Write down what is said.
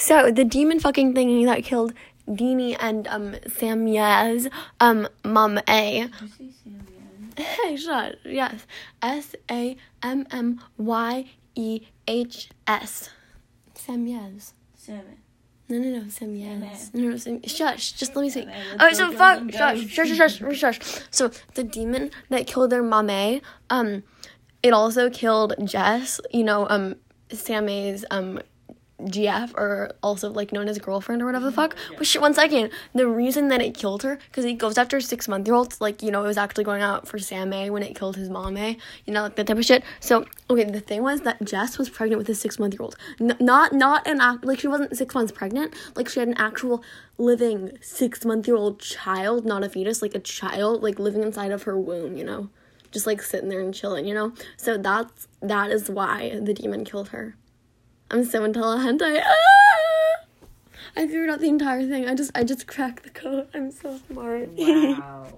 So the demon fucking thingy that killed Deanie and um Sammy's um mom A. Did you say Sam Yen? Hey, shut. Yes, S A M M Y E H S. Sammy's. Seven. No, no, no, Sammy's. No, no, Sam. Shush. Just let me speak. Alright, so go, fuck. Shush, shush, shush, shush, shush. So the demon that killed their mame, um, it also killed Jess. You know, um, Sammy's um GF or also like known as girlfriend or whatever the mm-hmm. fuck. But shit, one second. The reason that it killed her because it goes after six month year olds. Like you know, it was actually going out for Sammy when it killed his mom. You know, like that type of shit. So okay, the thing was that Jess was pregnant with a six month year old. N- not not an act like she wasn't six months pregnant. Like she had an actual living six month year old child, not a fetus, like a child, like living inside of her womb. You know. Just like sitting there and chilling, you know? So that's that is why the demon killed her. I'm so intelligent. I, ah! I figured out the entire thing. I just I just cracked the code. I'm so smart. Wow.